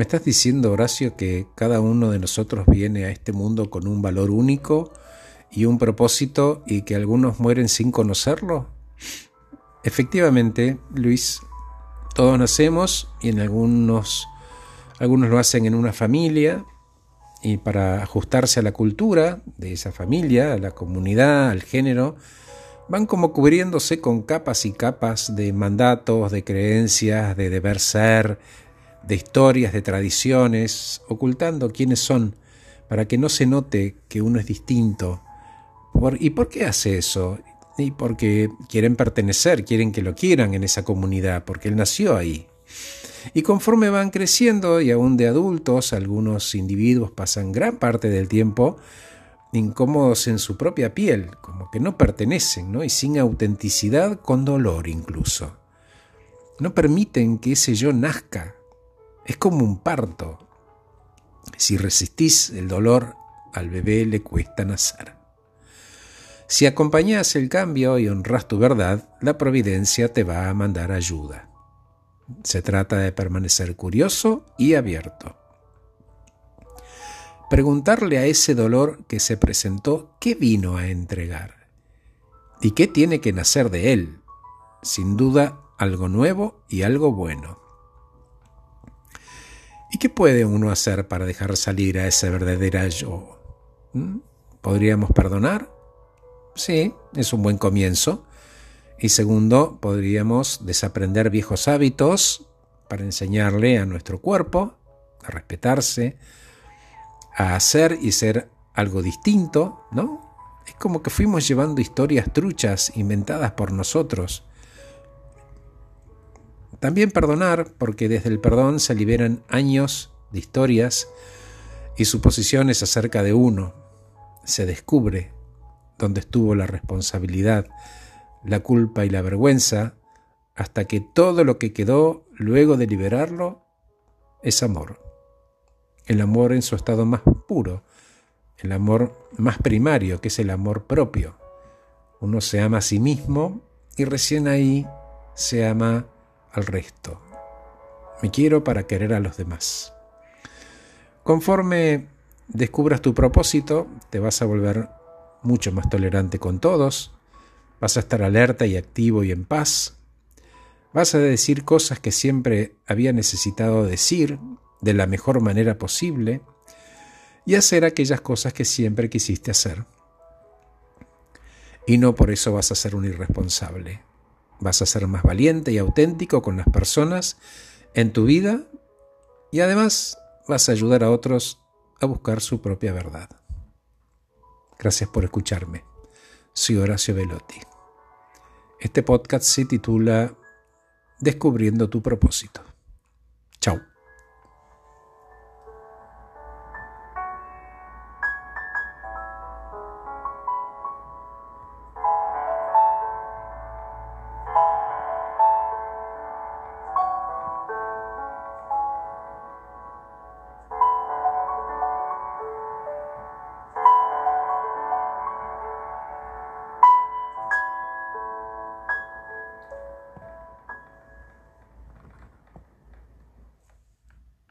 ¿Me estás diciendo, Horacio, que cada uno de nosotros viene a este mundo con un valor único y un propósito y que algunos mueren sin conocerlo? Efectivamente, Luis, todos nacemos y en algunos, algunos lo hacen en una familia y para ajustarse a la cultura de esa familia, a la comunidad, al género, van como cubriéndose con capas y capas de mandatos, de creencias, de deber ser, de historias, de tradiciones, ocultando quiénes son, para que no se note que uno es distinto. ¿Y por qué hace eso? Y porque quieren pertenecer, quieren que lo quieran en esa comunidad, porque él nació ahí. Y conforme van creciendo, y aún de adultos, algunos individuos pasan gran parte del tiempo incómodos en su propia piel, como que no pertenecen, ¿no? y sin autenticidad, con dolor incluso. No permiten que ese yo nazca, es como un parto. Si resistís el dolor, al bebé le cuesta nacer. Si acompañás el cambio y honras tu verdad, la providencia te va a mandar ayuda. Se trata de permanecer curioso y abierto. Preguntarle a ese dolor que se presentó qué vino a entregar y qué tiene que nacer de él. Sin duda, algo nuevo y algo bueno. ¿Y qué puede uno hacer para dejar salir a ese verdadero yo? ¿Mm? ¿Podríamos perdonar? Sí, es un buen comienzo. Y segundo, podríamos desaprender viejos hábitos para enseñarle a nuestro cuerpo a respetarse, a hacer y ser algo distinto, ¿no? Es como que fuimos llevando historias truchas inventadas por nosotros también perdonar, porque desde el perdón se liberan años de historias y suposiciones acerca de uno. Se descubre dónde estuvo la responsabilidad, la culpa y la vergüenza, hasta que todo lo que quedó luego de liberarlo es amor. El amor en su estado más puro, el amor más primario, que es el amor propio. Uno se ama a sí mismo y recién ahí se ama al resto. Me quiero para querer a los demás. Conforme descubras tu propósito, te vas a volver mucho más tolerante con todos, vas a estar alerta y activo y en paz, vas a decir cosas que siempre había necesitado decir de la mejor manera posible y hacer aquellas cosas que siempre quisiste hacer. Y no por eso vas a ser un irresponsable. Vas a ser más valiente y auténtico con las personas en tu vida y además vas a ayudar a otros a buscar su propia verdad. Gracias por escucharme. Soy Horacio Velotti. Este podcast se titula Descubriendo tu propósito. Chao.